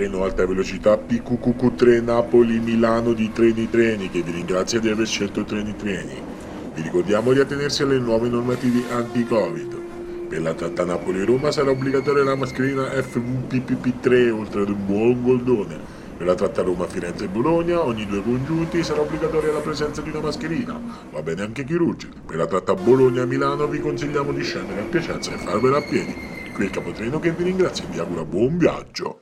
treno alta velocità PQQQ3 Napoli-Milano di Treni Treni che vi ringrazia di aver scelto Treni Treni. Vi ricordiamo di attenersi alle nuove normative anti-Covid. Per la tratta Napoli-Roma sarà obbligatoria la mascherina FVPPP3 oltre ad un buon goldone. Per la tratta Roma-Firenze-Bologna, ogni due congiunti sarà obbligatoria la presenza di una mascherina, va bene anche chirurgica. Per la tratta Bologna-Milano vi consigliamo di scendere a Piacenza e farvela a piedi. Qui il capotreno che vi ringrazia e vi augura buon viaggio.